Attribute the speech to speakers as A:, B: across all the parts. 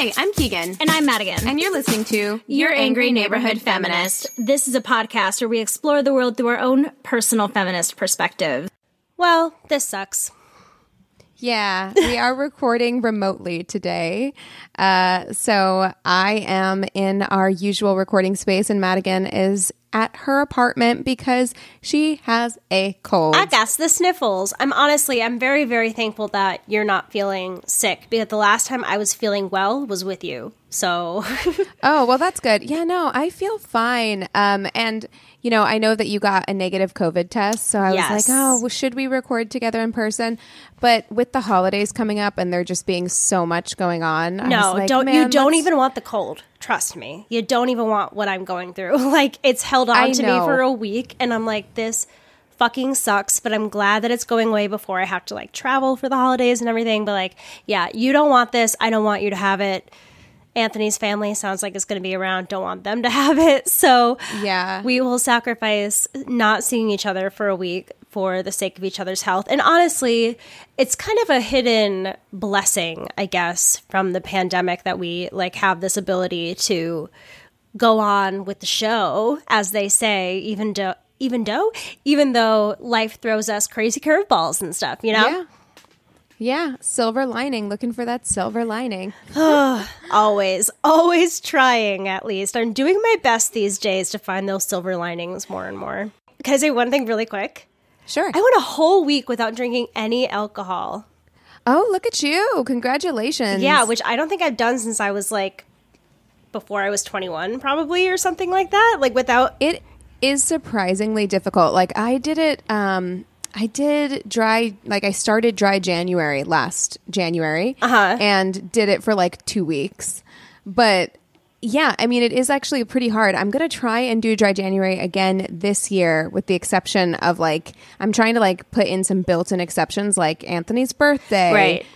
A: Hi, I'm Keegan.
B: And I'm Madigan.
A: And you're listening to
B: Your Angry Neighborhood Feminist. This is a podcast where we explore the world through our own personal feminist perspective. Well, this sucks.
A: Yeah, we are recording remotely today. Uh, so I am in our usual recording space, and Madigan is at her apartment because she has a cold.
B: I got the sniffles. I'm honestly, I'm very, very thankful that you're not feeling sick because the last time I was feeling well was with you. So,
A: oh well, that's good. Yeah, no, I feel fine. Um, and you know, I know that you got a negative COVID test, so I
B: Yes.
A: was like, oh, well, should we record together in person? But with the holidays coming up and there just being so much going on, I
B: no,
A: was like,
B: don't you don't even want the cold. Trust me. You don't even want what I'm going through. like it's held on
A: I
B: to
A: know.
B: me for a week and I'm like this fucking sucks, but I'm glad that it's going away before I have to like travel for the holidays and everything, but like yeah, you don't want this. I don't want you to have it. Anthony's family sounds like it's going to be around. Don't want them to have it. So,
A: Yeah.
B: we will sacrifice not seeing each other for a week for the sake of each other's health. And honestly, it's kind of a hidden blessing, I guess, from the pandemic that we like have this ability to go on with the show, as they say, even though even though even though life throws us crazy curveballs and stuff, you know?
A: Yeah. Yeah, silver lining, looking for that silver lining.
B: Always, always trying at least. I'm doing my best these days to find those silver linings more and more. Can I say one thing really quick?
A: Sure.
B: I went a whole week without drinking any alcohol.
A: Oh, look at you. Congratulations.
B: Yeah, which I don't think I've done since I was like before I was 21 probably or something like that. Like without
A: it is surprisingly difficult. Like I did it um I did dry like I started dry January last January
B: Uh-huh.
A: and did it for like 2 weeks. But yeah, I mean it is actually pretty hard. I'm going to try and do dry January again this year with the exception of like I'm trying to like put in some built-in exceptions like Anthony's birthday.
B: Right.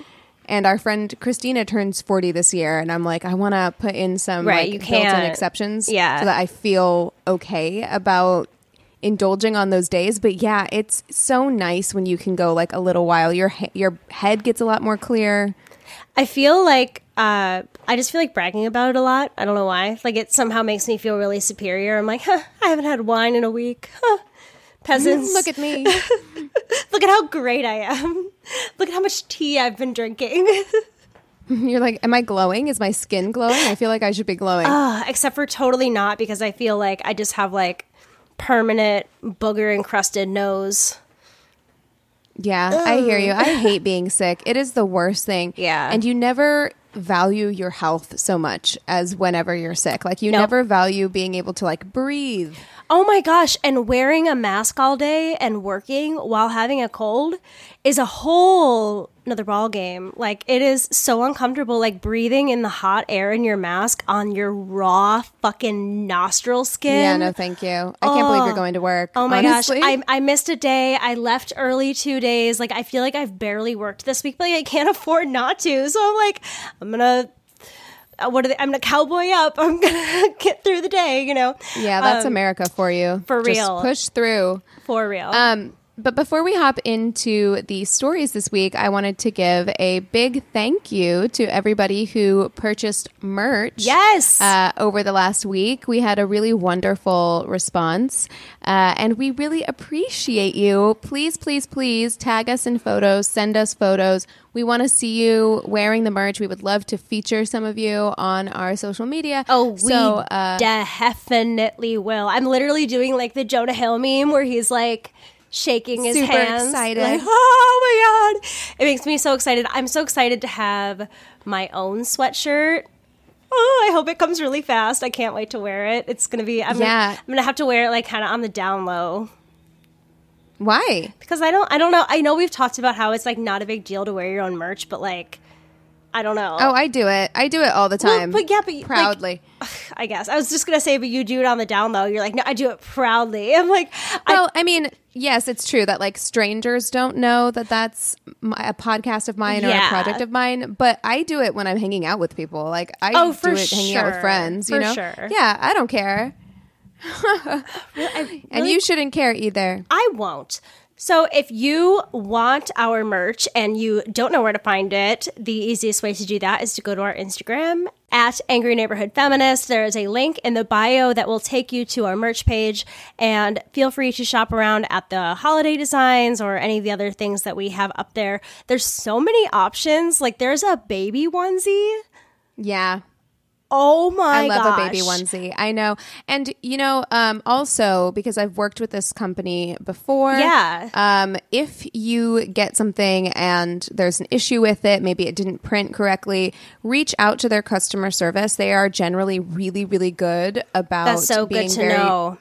A: And our friend Christina turns 40 this year and I'm like I want to put in some
B: Right,
A: like built-in exceptions
B: yeah.
A: so that I feel okay about indulging on those days but yeah it's so nice when you can go like a little while your he- your head gets a lot more clear
B: I feel like uh, I just feel like bragging about it a lot. I don't know why. Like it somehow makes me feel really superior. I'm like, huh, I haven't had wine in a week. Huh. Peasants,
A: look at me
B: look at how great I am. Look at how much tea I've been drinking.
A: you're like am I glowing is my skin glowing I feel like I should be glowing
B: Uh, Except for totally not because I feel like I just have like permanent booger encrusted nose.
A: yeah I hear you I hate being sick it is the worst thing
B: Yeah.
A: and you never value your health so much as whenever you're sick like you
B: Nope.
A: never value being able to like breathe
B: Oh my gosh, and wearing a mask all day and working while having a cold, is a whole another ball game. Like it is so uncomfortable, like breathing in the hot air in your mask on your raw fucking nostril skin.
A: Yeah, no, thank you. I can't believe you're going to work.
B: Oh my
A: honestly.
B: gosh, I, I missed a day. I left early two days. Like I feel like I've barely worked this week, but like, I can't afford not to. So I'm like, I'm gonna. uh, What are they? I'm gonna cowboy up. I'm gonna get through the day. You know,
A: yeah, that's
B: Um,
A: America for you.
B: for
A: Just
B: real.
A: push through.
B: for real.
A: Um, but before we hop into the stories this week, I wanted to give a big thank you to everybody who purchased merch.
B: Yes.
A: Uh, over the last week, we had a really wonderful response, uh, and we really appreciate you. Please, please, please tag us in photos, send us photos. We want to see you wearing the merch. We would love to feature some of you on our social media.
B: Oh, we
A: so uh,
B: definitely will. I'm literally doing like the Jonah Hill meme where he's like shaking his
A: Super
B: hands.
A: excited.
B: Like, oh my god. It makes me so excited. I'm so excited to have my own sweatshirt. Oh, I hope it comes really fast. I can't wait to wear it. It's gonna be I'm
A: Yeah.
B: gonna, I'm gonna have to wear it like kind of on the down low.
A: why?
B: Because I don't I don't know. I know we've talked about how it's like not a big deal to wear your own merch, but like I don't know.
A: Oh, I do it. I do it all the
B: Well,
A: time.
B: but yeah, but, like,
A: proudly.
B: I guess. I was just gonna say, but you do it on the down low. You're like, no, I do it proudly. I'm like,
A: Well, I, mean, yes, it's true that like strangers don't know that that's my, a podcast of mine or a project of mine, but I do it when I'm hanging out with people. Like I
B: Oh, for
A: do it hanging out with friends, you
B: For
A: know?
B: sure.
A: Yeah, I don't care. and you shouldn't care either.
B: I won't. So if you want our merch and you don't know where to find it, the easiest way to do that is to go to our Instagram at Angry Neighborhood Feminist. There is a link in the bio that will take you to our merch page and feel free to shop around at the holiday designs or any of the other things that we have up there. There's so many options. Like there's a baby onesie.
A: Yeah.
B: Oh my
A: I love a baby onesie. I know. And you know, um, also because I've worked with this company before.
B: Yeah.
A: Um, if you get something and there's an issue with it, maybe it didn't print correctly, reach out to their customer service. They are generally really, really good about
B: That's so
A: being
B: good to
A: very
B: know.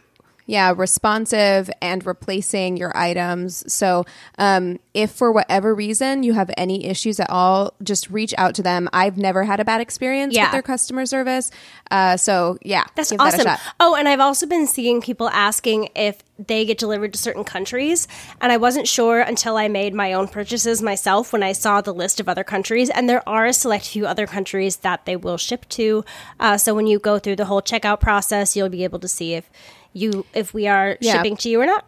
A: Yeah, responsive and replacing your items. So, um, if for whatever reason you have any issues at all, just reach out to them. I've never had a bad experience
B: Yeah.
A: with their customer service. Uh, so yeah,
B: That's
A: that
B: awesome.
A: shot.
B: Oh, and I've also been seeing people asking if they get delivered to certain countries. And I wasn't sure until I made my own purchases myself when I saw the list of other countries. And there are a select few other countries that they will ship to. Uh, so when you go through the whole checkout process, you'll be able to see if you if we are
A: Yeah.
B: shipping to you or not.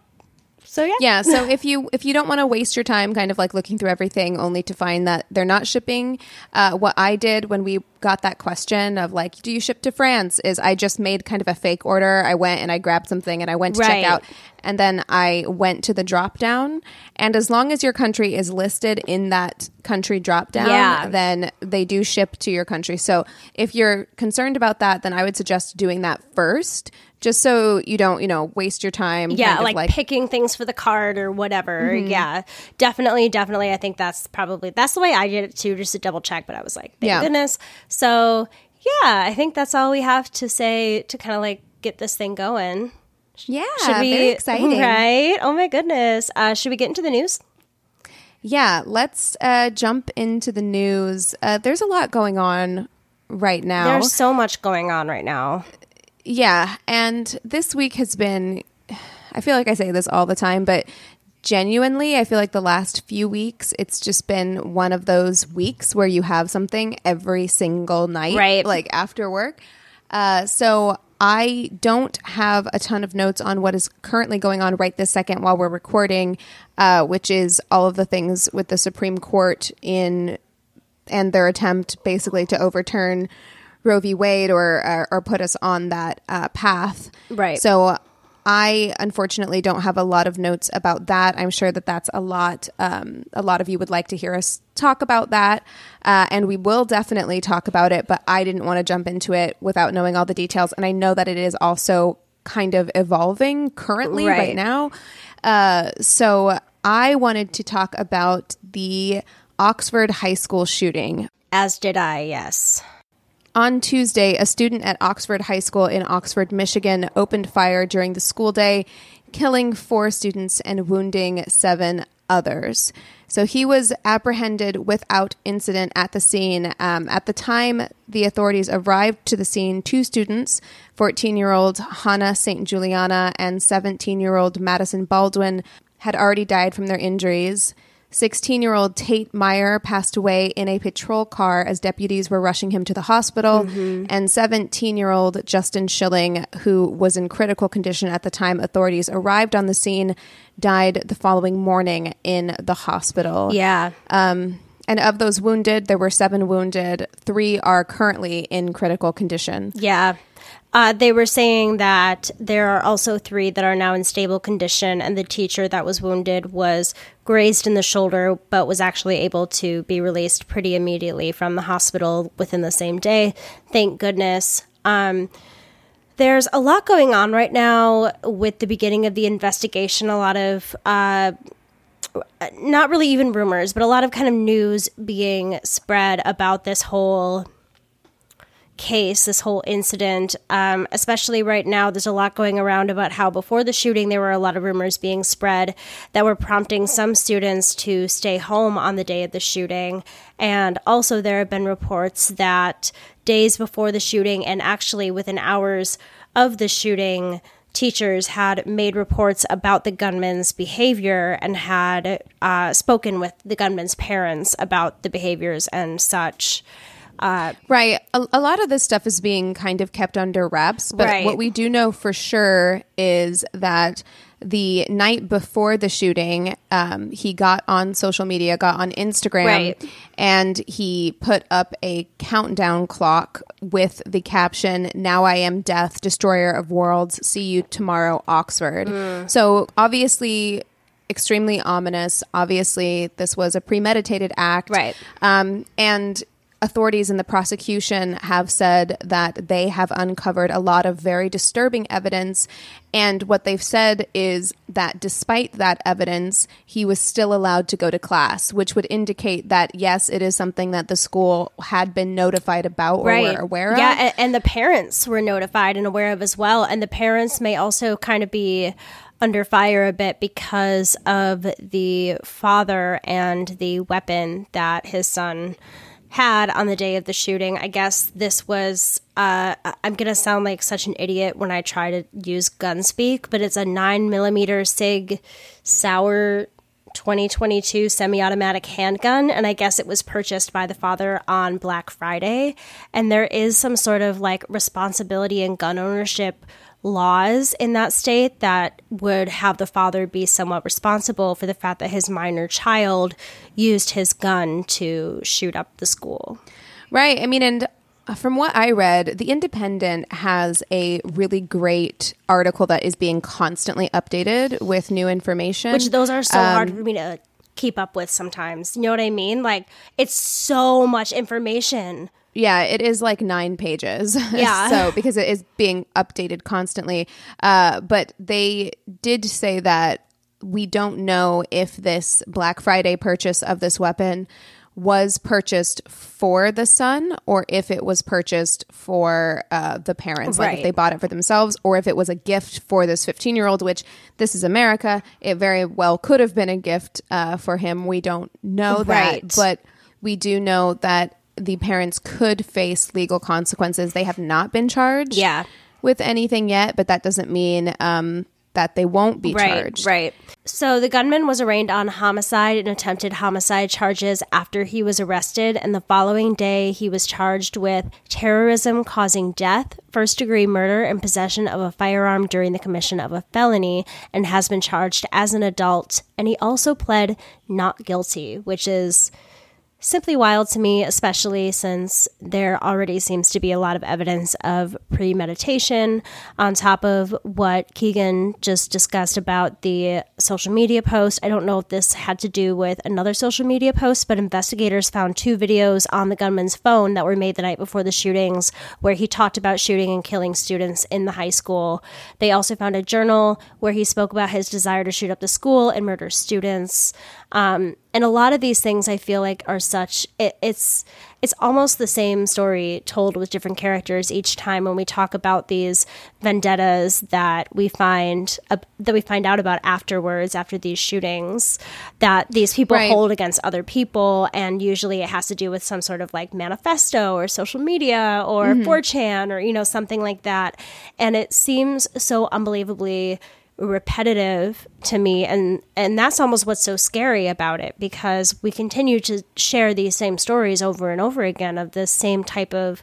B: So yeah.
A: Yeah, so if you if you don't want to waste your time kind of like looking through everything only to find that they're not shipping, uh, what I did when we got that question of like, do you ship to France? Is I just made kind of a fake order. I went and I grabbed something and I went to
B: Right.
A: check out, and then I went to the drop down. And as long as your country is listed in that country drop down,
B: Yeah.
A: then they do ship to your country. So if you're concerned about that, then I would suggest doing that first, just so you don't you know waste your time.
B: yeah
A: of
B: like, picking things for the card or whatever
A: Mm-hmm.
B: yeah definitely definitely i think that's probably that's the way i did it too just to double check but i was like thank
A: Yeah.
B: goodness so yeah i think that's all we have to say to kind of like get this thing going
A: Yeah,
B: should we
A: very exciting.
B: right oh my goodness uh, should we get into the news
A: Yeah, let's uh, jump into the news. Uh, there's a lot going on right now.
B: there's so much going on right now
A: yeah, and this week has been. I feel like I say this all the time, but genuinely, I feel like the last few weeks, it's just been one of those weeks where you have something every single night,
B: Right.
A: Like after work. Uh, so I don't have a ton of notes on what is currently going on right this second while we're recording, uh, which is all of the things with the Supreme Court in and their attempt basically to overturn Roe v. Wade or or, or put us on that uh, path.
B: Right.
A: So I unfortunately don't have a lot of notes about that. I'm sure that that's a lot. Um, a lot of you would like to hear us talk about that, uh, and we will definitely talk about it. But I didn't want to jump into it without knowing all the details, and I know that it is also kind of evolving currently right,
B: Right.
A: now. Uh, so I wanted to talk about the Oxford High School shooting.
B: as did i yes
A: On Tuesday, a student at Oxford High School in Oxford, Michigan, opened fire during the school day, killing four students and wounding seven others. So he was apprehended without incident at the scene. Um, at the time the authorities arrived to the scene, two students, 14 year old Hannah St. Juliana and 17 year old Madison Baldwin, had already died from their injuries. 16 year old Tate Myre passed away in a patrol car as deputies were rushing him to the hospital. And 17 year old Justin Shilling, who was in critical condition at the time authorities arrived on the scene, died the following morning in the hospital.
B: Yeah.
A: Um, and of those wounded, there were seven wounded. Three are currently in critical condition.
B: Yeah. Uh, they were saying that there are also three that are now in stable condition, and the teacher that was wounded was grazed in the shoulder, but was actually able to be released pretty immediately from the hospital within the same day. Thank goodness. Um, there's a lot going on right now with the beginning of the investigation. A lot of uh, not really even rumors, but a lot of kind of news being spread about this whole case, this whole incident. Um, especially right now, there's a lot going around about how before the shooting, there were a lot of rumors being spread that were prompting some students to stay home on the day of the shooting. And also, there have been reports that days before the shooting, and actually within hours of the shooting, teachers had made reports about the gunman's behavior and had uh, spoken with the gunman's parents about the behaviors and such.
A: Right. A, a lot of this stuff is being kind of kept under wraps, but
B: Right.
A: what we do know for sure is that the night before the shooting, um, he got on social media, got on Instagram,
B: Right.
A: and he put up a countdown clock with the caption, Now I am death, destroyer of worlds. See you tomorrow, Oxford.
B: Mm.
A: So obviously, extremely ominous. Obviously, this was a premeditated act.
B: Right.
A: Um, and authorities in the prosecution have said that they have uncovered a lot of very disturbing evidence. And what they've said is that despite that evidence, he was still allowed to go to class, which would indicate that, yes, it is something that the school had been notified about or were aware of.
B: Yeah, and, and the parents were notified and aware of as well. And the parents may also kind of be under fire a bit because of the father and the weapon that his son had on the day of the shooting. I guess this was, uh, I'm going to sound like such an idiot when I try to use gun speak, but it's a nine millimeter SIG Sauer 2022 semi-automatic handgun and i guess it was purchased by the father on black friday and there is some sort of like responsibility in gun ownership laws in that state that would have the father be somewhat responsible for the fact that his minor child used his gun to shoot up the school
A: Right. I mean, and from what I read, The Independent has a really great article that is being constantly updated with new information.
B: which those are so
A: Um,
B: hard for me to keep up with sometimes you know what i mean like it's so much information
A: Yeah, it is like nine pages.
B: Yeah.
A: so because it is being updated constantly. Uh, but they did say that we don't know if this Black Friday purchase of this weapon was purchased for the son or if it was purchased for uh, the parents, like if they bought it for themselves or if it was a gift for this 15 year old, which this is America. It very well could have been a gift uh, for him. We don't know
B: Right.
A: that. But we do know that the parents could face legal consequences. They have not been charged
B: Yeah.
A: with anything yet, but that doesn't mean um, that they won't be charged.
B: Right. So the gunman was arraigned on homicide and attempted homicide charges after he was arrested, and the following day he was charged with terrorism causing death, first degree murder, and possession of a firearm during the commission of a felony, and has been charged as an adult. And he also pled not guilty, which is simply wild to me, especially since there already seems to be a lot of evidence of premeditation on top of what Keegan just discussed about the social media post. I don't know if this had to do with another social media post, but investigators found two videos on the gunman's phone that were made the night before the shootings where he talked about shooting and killing students in the high school. They also found a journal where he spoke about his desire to shoot up the school and murder students. Um, and a lot of these things I feel like are such it, it's it's almost the same story told with different characters each time when we talk about these vendettas that we find uh, that we find out about afterwards after these shootings that these people
A: Right.
B: hold against other people. And usually it has to do with some sort of like manifesto or social media or 4chan or you know something like that. And it seems so unbelievably repetitive to me and and that's almost what's so scary about it because we continue to share these same stories over and over again of this same type of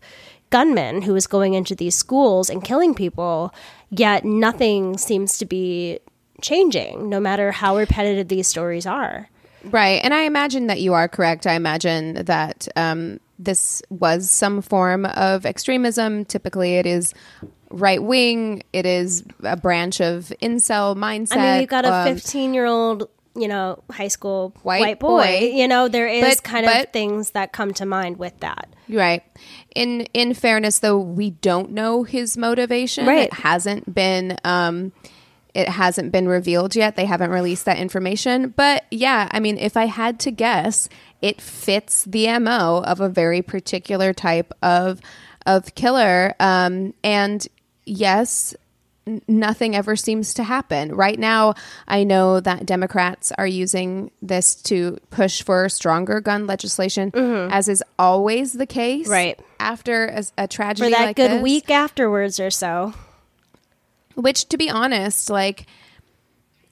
B: gunman who is going into these schools and killing people yet nothing seems to be changing no matter how repetitive these stories are
A: Right. And I imagine that you are correct. I imagine that um, this was some form of extremism. Typically, it is right wing, it is a branch of incel mindset.
B: I mean, you've got a
A: um,
B: 15 year old, you know, high school
A: White
B: white, boy.
A: boy.
B: You know, there is
A: But-
B: kind
A: but-
B: of things that come to mind with that.
A: Right. In in fairness, though, we don't know his motivation.
B: Right.
A: It hasn't been um, it hasn't been revealed yet. They haven't released that information. But yeah, I mean, if I had to guess, it fits the mo of a very particular type of of killer. Um, and yes, nothing ever seems to happen. Right now, I know that Democrats are using this to push for stronger gun legislation, as is always the case.
B: Mm-hmm. Right.
A: After a, a
B: For that
A: like
B: good
A: this.
B: week afterwards or so.
A: Which, to be honest, like,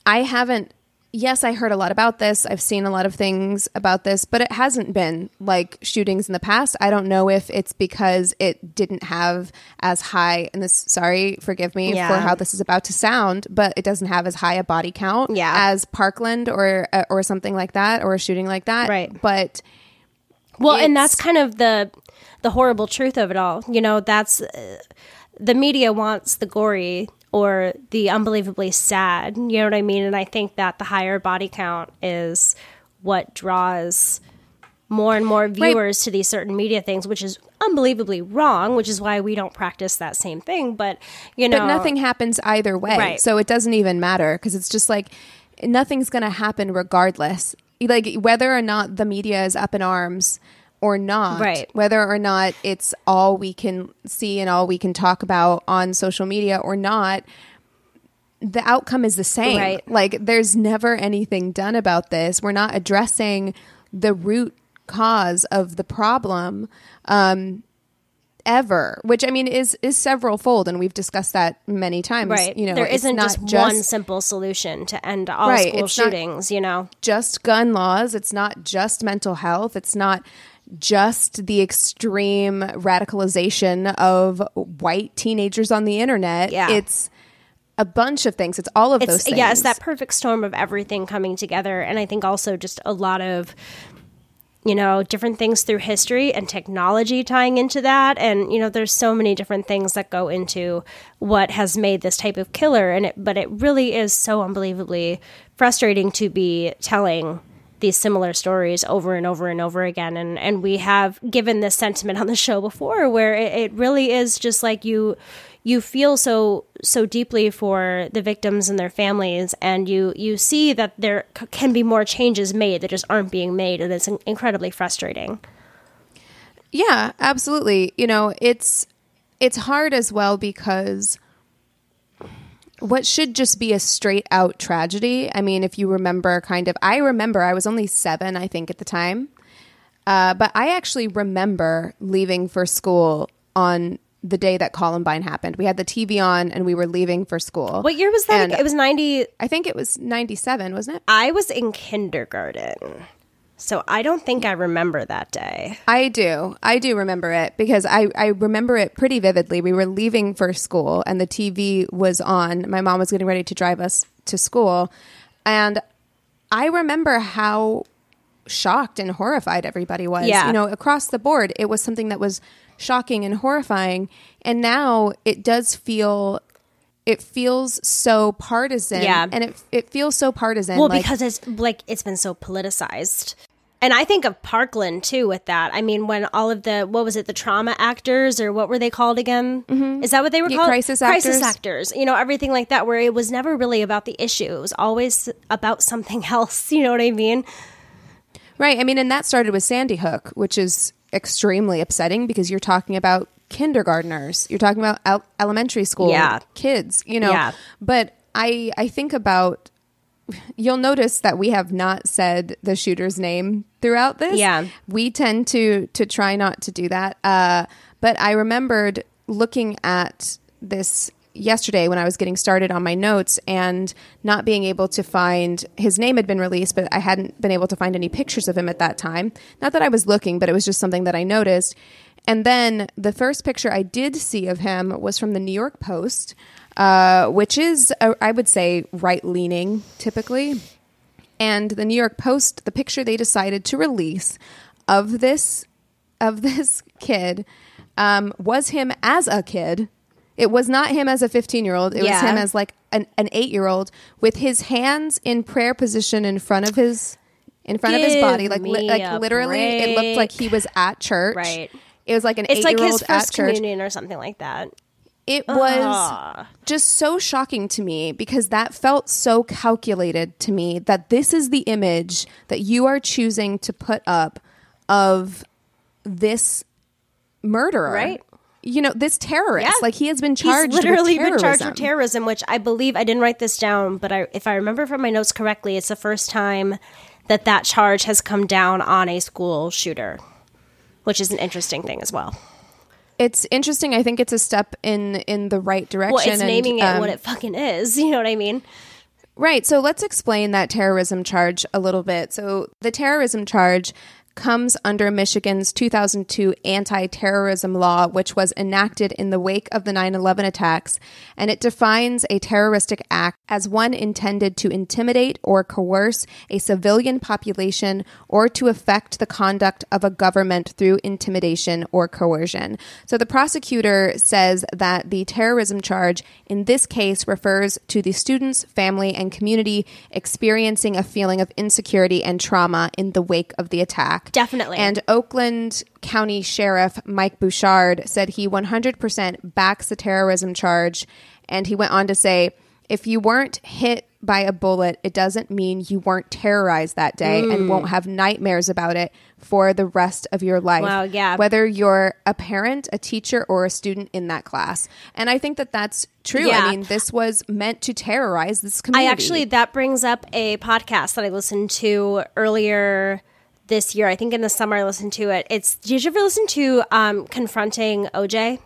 A: I haven't. Yes, I heard a lot about this. I've seen a lot of things about this, but it hasn't been like shootings in the past. I don't know if it's because it didn't have as high, and this, sorry, forgive me
B: Yeah.
A: for how this is about to sound, but it doesn't have as high a body count
B: Yeah.
A: as Parkland or uh, or something like that, or a shooting like that.
B: Right.
A: But
B: Well, and that's kind of the the horrible truth of it all. You know, that's uh, the media wants the gory or the unbelievably sad. You know what I mean? And I think that the higher body count is what draws more and more viewers to these certain media things, which is unbelievably wrong. Which is why we don't practice that same thing. But you know,
A: but nothing happens either way.
B: Right.
A: So it doesn't even matter because it's just like nothing's going to happen regardless. Like whether or not the media is up in arms or not,
B: Right.
A: whether or not it's all we can see and all we can talk about on social media or not, the outcome is the same.
B: Right.
A: Like there's never anything done about this. We're not addressing the root cause of the problem. Um, ever which i mean is is several fold and we've discussed that many times
B: right?
A: you know
B: there isn't
A: not
B: just, one simple solution to end all
A: Right,
B: school
A: it's not-
B: shootings. you know,
A: just gun laws it's not just mental health it's not just the extreme radicalization of white teenagers on the internet.
B: Yeah.
A: it's a bunch of things. It's all of those
B: it's
A: things
B: yeah, it's that perfect storm of everything coming together, and I think also just a lot of you know different things through history and technology tying into that, and you know there's so many different things that go into what has made this type of killer, and it but it really is so unbelievably frustrating to be telling these similar stories over and over and over again. And and we have given this sentiment on the show before where it, it really is just like you you feel so so deeply for the victims and their families. And you you see that there c- can be more changes made that just aren't being made. And it's in- incredibly frustrating.
A: Yeah, absolutely. You know, it's it's hard as well because what should just be a straight out tragedy. I mean, if you remember kind of I remember I was only 7 I think at the time. Uh, but I actually remember leaving for school on the day that Columbine happened. We had the TV on and we were leaving for school.
B: what year was that
A: And
B: it was 90
A: I think it was 97, wasn't it?
B: i was in kindergarten so i don't think i remember that day
A: I do. I do remember it because I, I remember it pretty vividly. We were leaving for school and the TV was on. My mom was getting ready to drive us to school. And I remember how shocked and horrified everybody was.
B: Yeah.
A: You know, across the board, it was something that was shocking and horrifying. And now it does feel. It feels so partisan,
B: Yeah.
A: and it it feels so partisan.
B: Well,
A: like-
B: because it's like it's been so politicized. And I think of Parkland too with that. I mean, when all of the what was it, the trauma actors or what were they called again? Mm-hmm. Is that what they were
A: Yeah,
B: called?
A: crisis
B: Crisis
A: actors.
B: actors. You know, everything like that, where it was never really about the issue. It was always about something else. You know what I mean?
A: Right. I mean, and that started with Sandy Hook, which is extremely upsetting because you're talking about kindergartners, you're talking about el- elementary school
B: Yeah.
A: kids, you know.
B: Yeah.
A: But I I think about you'll notice that we have not said the shooter's name throughout this.
B: Yeah.
A: We tend to to try not to do that. Uh, but I remembered looking at this yesterday when I was getting started on my notes and not being able to find his name had been released, but I hadn't been able to find any pictures of him at that time. Not that I was looking, but it was just something that I noticed. And then the first picture I did see of him was from the New York Post, uh, which is, uh, I would say, right leaning typically. And the New York Post, the picture they decided to release of this of this kid um, was him as a kid. It was not him as a 15 year old. It
B: Yeah.
A: was him as like an, an eight year old with his hands in prayer position in front of his in front of his body. Like li- like literally, it looked like he was at church.
B: Right.
A: It was like an
B: It's
A: eight
B: like
A: year
B: his
A: old at
B: first
A: church.
B: communion or something like that.
A: It was
B: Ah.
A: just so shocking to me because that felt so calculated to me that this is the image that you are choosing to put up of this murderer.
B: Right.
A: You know, this terrorist.
B: Yeah.
A: Like he has been charged
B: He's literally
A: with
B: been charged
A: terrorism.
B: with terrorism, which I believe I didn't write this down, but I, if I remember from my notes correctly, it's the first time that that charge has come down on a school shooter, which is an interesting thing as well.
A: It's interesting. I think it's a step in in the right direction.
B: Well, it's
A: and,
B: naming it
A: um,
B: what it fucking is. You know what I mean?
A: Right. So let's explain that terrorism charge a little bit. So the terrorism charge comes under Michigan's 2002 anti terrorism law, which was enacted in the wake of the 9 11 attacks. And it defines a terroristic act as one intended to intimidate or coerce a civilian population or to affect the conduct of a government through intimidation or coercion. So the prosecutor says that the terrorism charge in this case refers to the student's family and community experiencing a feeling of insecurity and trauma in the wake of the attack.
B: Definitely.
A: And Oakland County Sheriff Mike Bouchard said he 100% backs the terrorism charge. And he went on to say, if you weren't hit by a bullet, it doesn't mean you weren't terrorized that day
B: Mm.
A: and won't have nightmares about it for the rest of your life.
B: Wow, yeah.
A: Whether you're a parent, a teacher, or a student in that class. And I think that that's true.
B: Yeah.
A: I mean, this was meant to terrorize this community.
B: I actually, that brings up a podcast that I listened to earlier this year. I think in the summer I listened to it. It's, did you ever listen to um, Confronting OJ?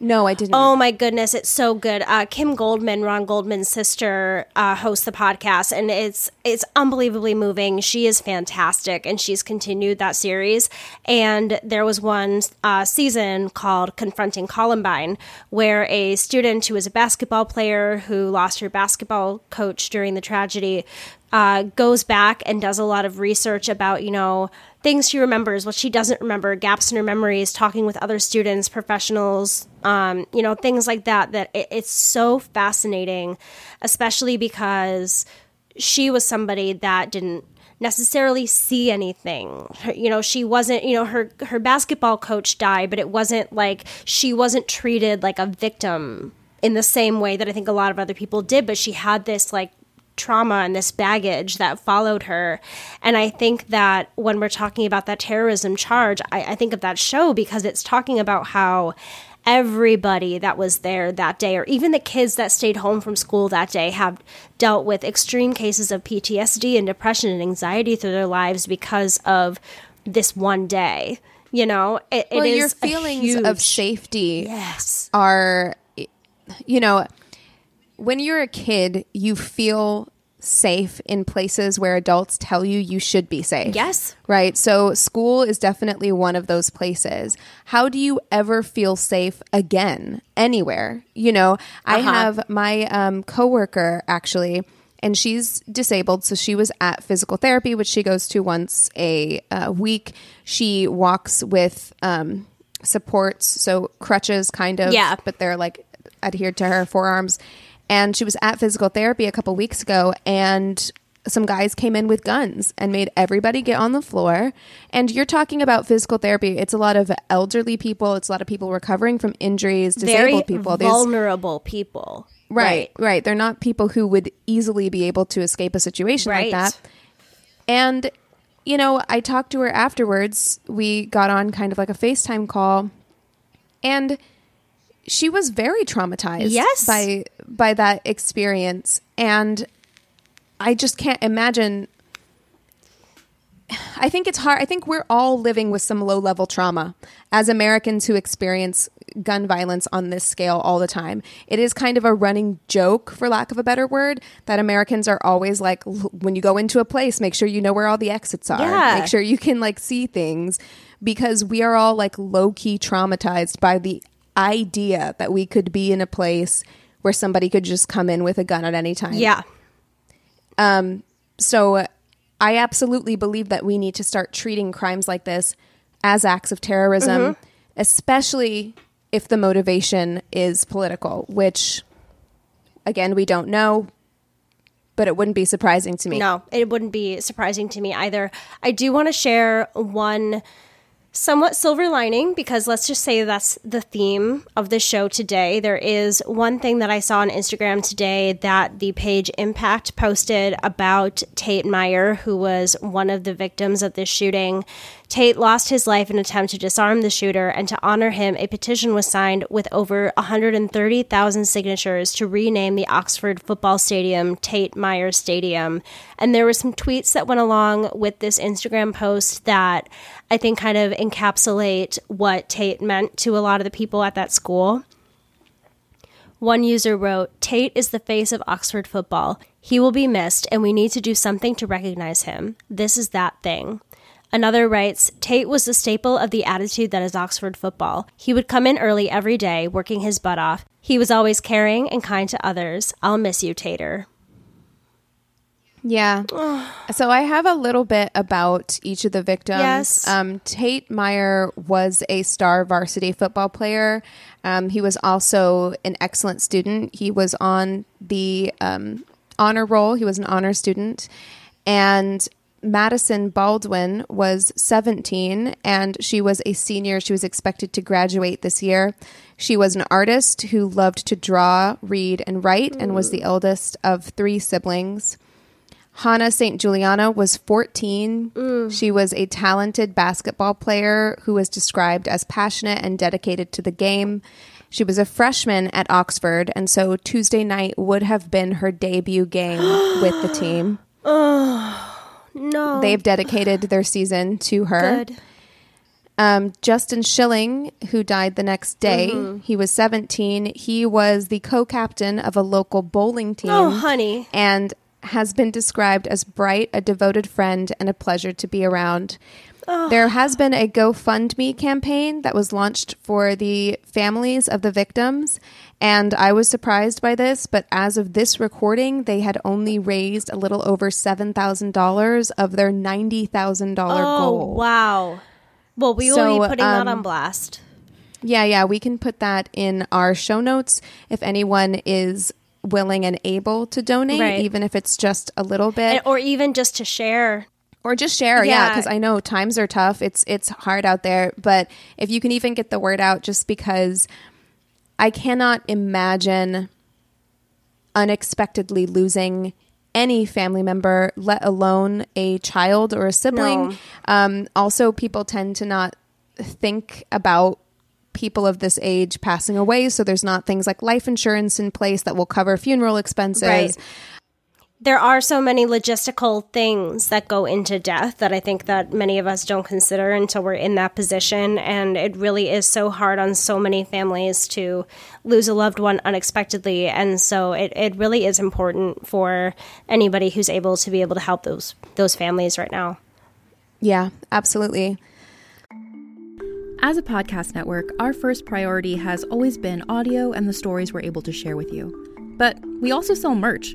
A: No, I didn't.
B: Oh my goodness, it's so good. Uh, Kim Goldman, Ron Goldman's sister, uh, hosts the podcast, and it's it's unbelievably moving. She is fantastic, and she's continued that series. And there was one uh, season called "Confronting Columbine," where a student who was a basketball player who lost her basketball coach during the tragedy uh, goes back and does a lot of research about you know things she remembers, what she doesn't remember, gaps in her memories, talking with other students, professionals, um, you know, things like that. That it, it's so fascinating, especially because she was somebody that didn't necessarily see anything you know she wasn't you know her her basketball coach died but it wasn't like she wasn't treated like a victim in the same way that i think a lot of other people did but she had this like trauma and this baggage that followed her. And I think that when we're talking about that terrorism charge, I, I think of that show because it's talking about how everybody that was there that day, or even the kids that stayed home from school that day, have dealt with extreme cases of PTSD and depression and anxiety through their lives because of this one day. You know, it,
A: well,
B: is
A: your
B: a
A: feelings of safety
B: Yes.
A: are, you know, when you're a kid, you feel safe in places where adults tell you you should be safe.
B: Yes.
A: Right. So school is definitely one of those places. How do you ever feel safe again anywhere? You know, I
B: Uh-huh.
A: have my um, coworker actually, and she's disabled, so she was at physical therapy, which she goes to once a uh, week. She walks with um, supports, so crutches, kind of.
B: Yeah.
A: but they're like adhered to her forearms. And she was at physical therapy a couple weeks ago, and some guys came in with guns and made everybody get on the floor. And you're talking about physical therapy. It's a lot of elderly people. It's a lot of people recovering from injuries,
B: Very
A: disabled people. These-
B: vulnerable people.
A: right, right. They're not people who would easily be able to escape a situation
B: Right.
A: like that. And you know, I talked to her afterwards. We got on kind of like a FaceTime call and she was very traumatized
B: Yes.
A: by by that experience and I just can't imagine I think it's hard. I think we're all living with some low level trauma as Americans who experience gun violence on this scale all the time. It is kind of a running joke, for lack of a better word, that Americans are always like, "L- when you go into a place, make sure you know where all the exits are.
B: Yeah.
A: Make sure you can like see things because we are all like low key traumatized by the idea that we could be in a place where somebody could just come in with a gun at any time.
B: Yeah.
A: Um, So I absolutely believe that we need to start treating crimes like this as acts of terrorism, especially if the motivation is political, which again, we don't know, but it wouldn't be surprising to me.
B: No, it wouldn't be surprising to me either. I do want to share one somewhat silver lining because let's just say that's the theme of the show today. There is one thing that I saw on Instagram today that the page Impact posted about Tate Myre, who was one of the victims of this shooting. Tate lost his life in an attempt to disarm the shooter, and to honor him, a petition was signed with over 130,000 signatures to rename the Oxford football stadium Tate Myre Stadium. And there were some tweets that went along with this Instagram post that I think kind of encapsulate what Tate meant to a lot of the people at that school. One user wrote, Tate is the face of Oxford football. He will be missed, and we need to do something to recognize him. This is that thing. Another writes, Tate was the staple of the attitude that is Oxford football. He would come in early every day, working his butt off. He was always caring and kind to others. I'll miss you, Tater.
A: Yeah. so I have a little bit about each of the victims.
B: Yes.
A: Um, Tate Myre was a star varsity football player. Um, he was also an excellent student. He was on the um, honor roll, he was an honor student. And Madison Baldwin was 17 and she was a senior. She was expected to graduate this year. She was an artist who loved to draw, read, and write and was the eldest of three siblings. Hannah St. Juliana was 14. She was a talented basketball player who was described as passionate and dedicated to the game. She was a freshman at Oxford, and so Tuesday night would have been her debut game with the team.
B: No.
A: They've dedicated their season to her.
B: Good.
A: Um, Justin Shilling, who died the next day,
B: Mm-hmm.
A: he was 17. He was the co captain of a local bowling team.
B: Oh, honey.
A: And has been described as bright, a devoted friend, and a pleasure to be around. There has been a GoFundMe campaign that was launched for the families of the victims. And I was surprised by this, but as of this recording, they had only raised a little over $7,000 of their $90,000
B: Oh,
A: goal.
B: wow. Well, we will be putting that
A: um,
B: on blast.
A: Yeah, yeah, we can put that in our show notes if anyone is willing and able to donate,
B: Right.
A: even if it's just a little bit,
B: And- or even just to share.
A: or just share. Yeah,
B: Yeah.
A: because I know times are tough. It's it's hard out there, but if you can even get the word out, just because I cannot imagine unexpectedly losing any family member, let alone a child or a sibling.
B: No.
A: Um, also, people tend to not think about people of this age passing away, so there's not things like life insurance in place that will cover funeral expenses.
B: Right. There are so many logistical things that go into death that I think that many of us don't consider until we're in that position. And it really is so hard on so many families to lose a loved one unexpectedly. And so it, it really is important for anybody who's able to be able to help those those families right now.
A: Yeah, absolutely.
C: As a podcast network, our first priority has always been audio and the stories we're able to share with you. But we also sell merch,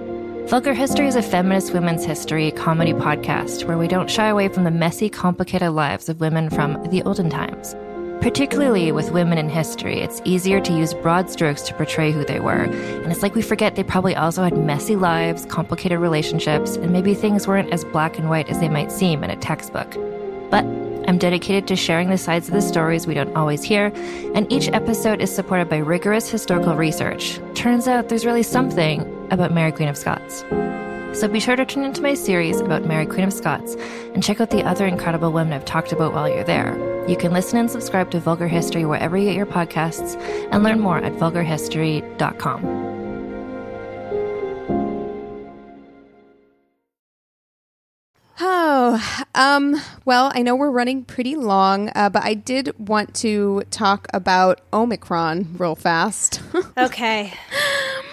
D: Vulgar History is a feminist women's history comedy podcast where we don't shy away from the messy, complicated lives of women from the olden times. Particularly with women in history, it's easier to use broad strokes to portray who they were, and it's like we forget they probably also had messy lives, complicated relationships, and maybe things weren't as black and white as they might seem in a textbook. But I'm dedicated to sharing the sides of the stories we don't always hear, and each episode is supported by rigorous historical research. Turns out there's really something about Mary Queen of Scots. So be sure to tune into my series about Mary Queen of Scots and check out the other incredible women I've talked about while you're there. You can listen and subscribe to Vulgar History wherever you get your podcasts and learn more at vulgarhistory.com.
A: Oh, um, well, I know we're running pretty long, uh, but I did want to talk about Omicron real fast.
B: Okay.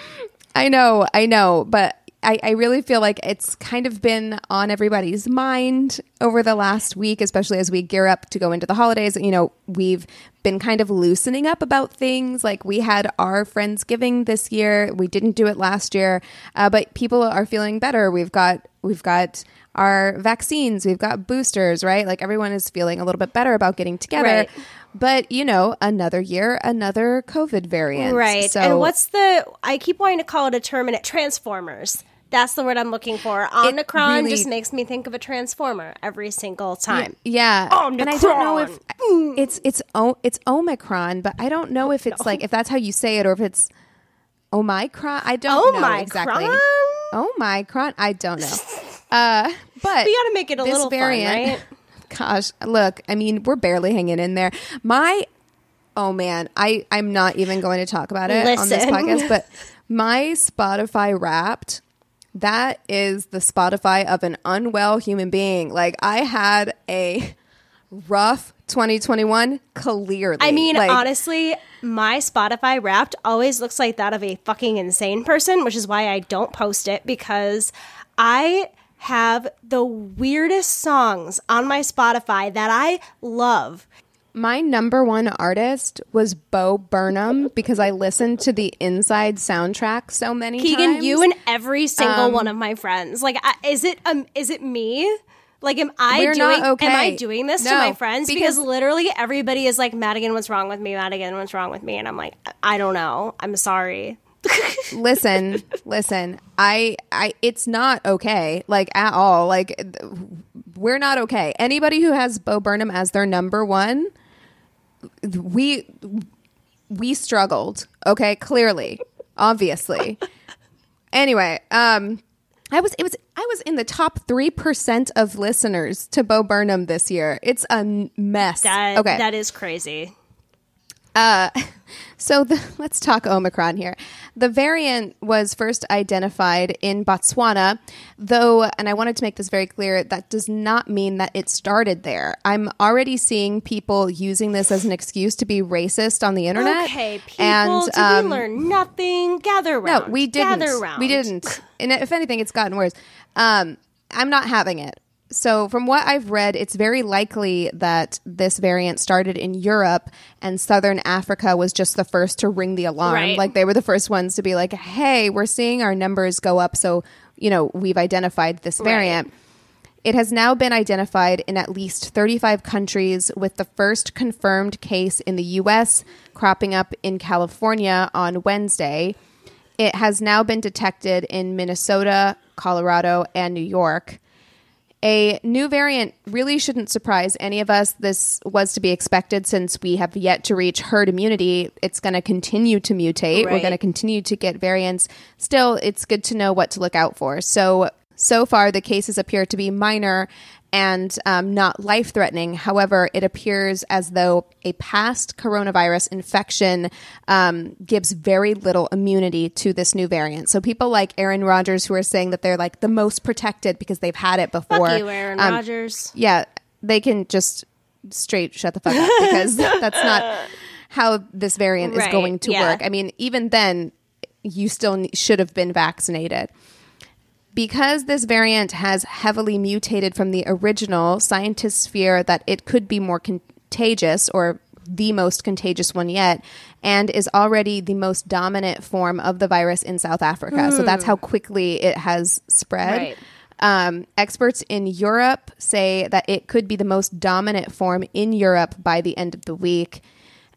A: I know, I know, but I, I really feel like it's kind of been on everybody's mind over the last week, especially as we gear up to go into the holidays. You know, we've been kind of loosening up about things. Like we had our Friendsgiving this year. We didn't do it last year, uh, but people are feeling better. We've got we've got our vaccines, we've got boosters, right? Like everyone is feeling a little bit better about getting together.
B: Right.
A: But you know, another year, another COVID variant.
B: Right.
A: So
B: and what's the I keep wanting to call it a term in it transformers. That's the word I'm looking for. Omicron
A: really-
B: just makes me think of a transformer every single time.
A: Yeah, and I don't know if it's it's o- it's Omicron, but I don't know if it's like if that's how you say it or if it's Omicron. I don't know exactly.
B: Omicron?
A: I don't know. Uh, but
B: We gotta make it a little fun,
A: variant.
B: right?
A: Gosh, look. I mean, we're barely hanging in there. My oh man, I I'm not even going to talk about it on this podcast, but my Spotify Wrapped. That is the Spotify of an unwell human being. Like I had a rough 2021 clearly.
B: I mean,
A: like,
B: honestly, my Spotify wrapped always looks like that of a fucking insane person, which is why I don't post it because I have the weirdest songs on my Spotify that I love.
A: my number one artist was Bo Burnham because I listened to the Inside soundtrack so many
B: Keegan,
A: times.
B: you and every single
A: Um,
B: one of my friends. Like, I, is it um, is it me? Like, am I
A: We're
B: doing?
A: okay.
B: Am I doing this to my friends? Because,
A: because-
B: literally everybody is like, Madigan, what's wrong with me? Madigan, what's wrong with me? And I'm like, I don't know. I'm sorry.
A: Listen, listen. I, I, it's not okay, like at all. Like we're not okay. Anybody who has Bo Burnham as their number one, we, we struggled. Okay, clearly, obviously. anyway, um, I was, it was, I was in the top three percent of listeners to Bo Burnham this year. It's a mess.
B: That
A: okay,
B: that is crazy.
A: so the, let's talk Omicron here. The variant was first identified in Botswana, though, and I wanted to make this very clear, that does not mean that it started there. I'm already seeing people using this as an excuse to be racist on the internet.
B: Okay, people,
A: and, um,
B: we learn nothing? Gather
A: around.
B: No,
A: we didn't.
B: Gather round.
A: We didn't. And if anything, it's gotten worse. Um, I'm not having it. So, from what I've read, it's very likely that this variant started in Europe and Southern Africa was just the first to ring the alarm.
B: Right.
A: Like, they were the first ones to be like, hey, we're seeing our numbers go up. So, you know, we've identified this variant. It has now been identified in at least 35 countries, with the first confirmed case in the US cropping up in California on Wednesday. It has now been detected in Minnesota, Colorado, and New York. A new variant really shouldn't surprise any of us. This was to be expected since we have yet to reach herd immunity. It's going to continue to mutate. We're going to continue to get variants. Still, it's good to know what to look out for. So, so far, the cases appear to be minor and um, not life threatening. However, it appears as though a past coronavirus infection um, gives very little immunity to this new variant. So, people like Aaron Rodgers, who are saying that they're like the most protected because they've had it before.
B: Fuck you, Aaron
A: um,
B: Rodgers.
A: yeah, they can just straight shut the fuck up because that's not how this variant is going to
B: yeah.
A: work. I mean, even then, you still should have been vaccinated. Because this variant has heavily mutated from the original, scientists fear that it could be more contagious or the most contagious one yet and is already the most dominant form of the virus in South Africa. So that's how quickly it has spread.
B: Right.
A: Um, experts in Europe say that it could be the most dominant form in Europe by the end of the week.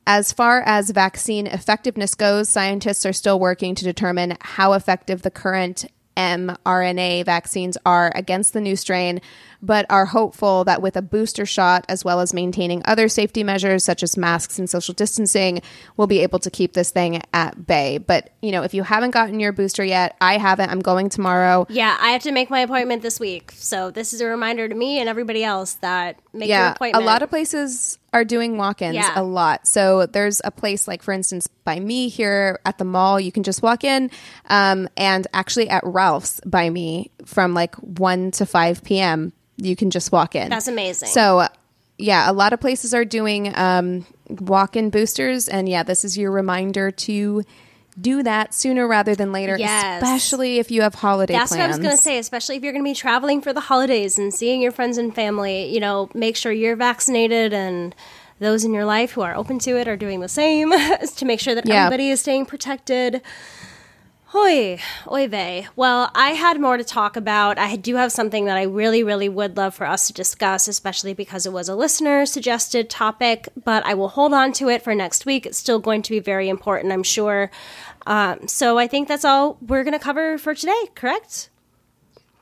A: As far as vaccine effectiveness goes, scientists are still working to determine how effective the current mRNA vaccines are against the new strain, but are hopeful that with a booster shot, as well as maintaining other safety measures such as masks and social distancing, we'll be able to keep this thing at bay. But, you know, if you haven't gotten your booster yet, I haven't. I'm going tomorrow.
B: Yeah, I have to make my appointment this week. So this is a reminder to me and everybody else that make
A: yeah, a
B: appointment.
A: lot of places are doing walk-ins
B: Yeah.
A: a lot. So there's a place like, for instance, by me here at the mall, you can just walk in, um, and actually at Ralph's by me from like one to five p.m. You can just walk in.
B: That's amazing.
A: So, yeah, a lot of places are doing um, walk-in boosters, and yeah, this is your reminder to do that sooner rather than later,
B: Yes.
A: especially if you have holiday
B: That's
A: plans.
B: what I was going to say, especially if you're going to be traveling for the holidays and seeing your friends and family. You know, make sure you're vaccinated and those in your life who are open to it are doing the same to make sure that
A: Yeah.
B: everybody is staying protected. Hoi, oy vey. Well, I had more to talk about. I do have something that I really, really would love for us to discuss, especially because it was a listener suggested topic, but I will hold on to it for next week. It's still going to be very important, I'm sure. Um, so I think that's all we're going to cover for today, correct?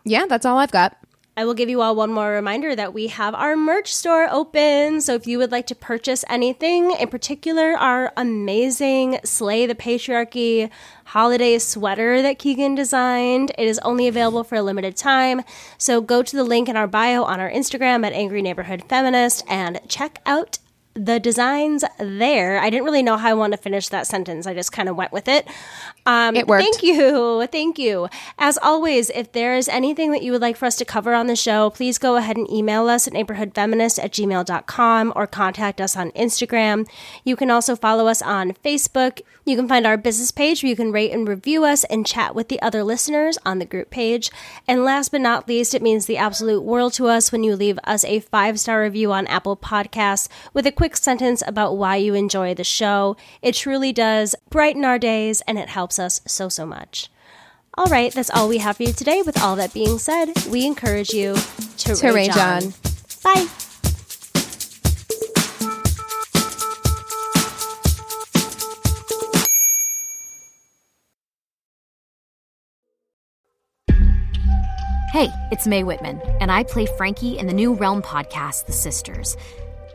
A: Yeah, that's all I've got.
B: I will give you all one more reminder that we have our merch store open. So if you would like to purchase anything, in particular our amazing Slay the Patriarchy holiday sweater that Keegan designed, it is only available for a limited time. So go to the link in our bio on our Instagram at Angry Neighborhood Feminist and check out the designs there. I didn't really know how I wanted to finish that sentence. I just kind of went with it. Um,
A: It worked.
B: Thank you. Thank you. As always, if there is anything that you would like for us to cover on the show, please go ahead and email us at neighborhoodfeminist at gmail.com or contact us on Instagram. You can also follow us on Facebook. You can find our business page where you can rate and review us and chat with the other listeners on the group page. And last but not least, it means the absolute world to us when you leave us a five star review on Apple Podcasts with a quick sentence about why you enjoy the show. It truly does brighten our days and it helps us so, so much. All right, that's all we have for you today. With all that being said, we encourage you to,
A: To
B: rage
A: rage
B: on.
A: on.
B: Bye.
E: Hey, it's Mae Whitman, and I play Frankie in the new Realm podcast, The Sisters.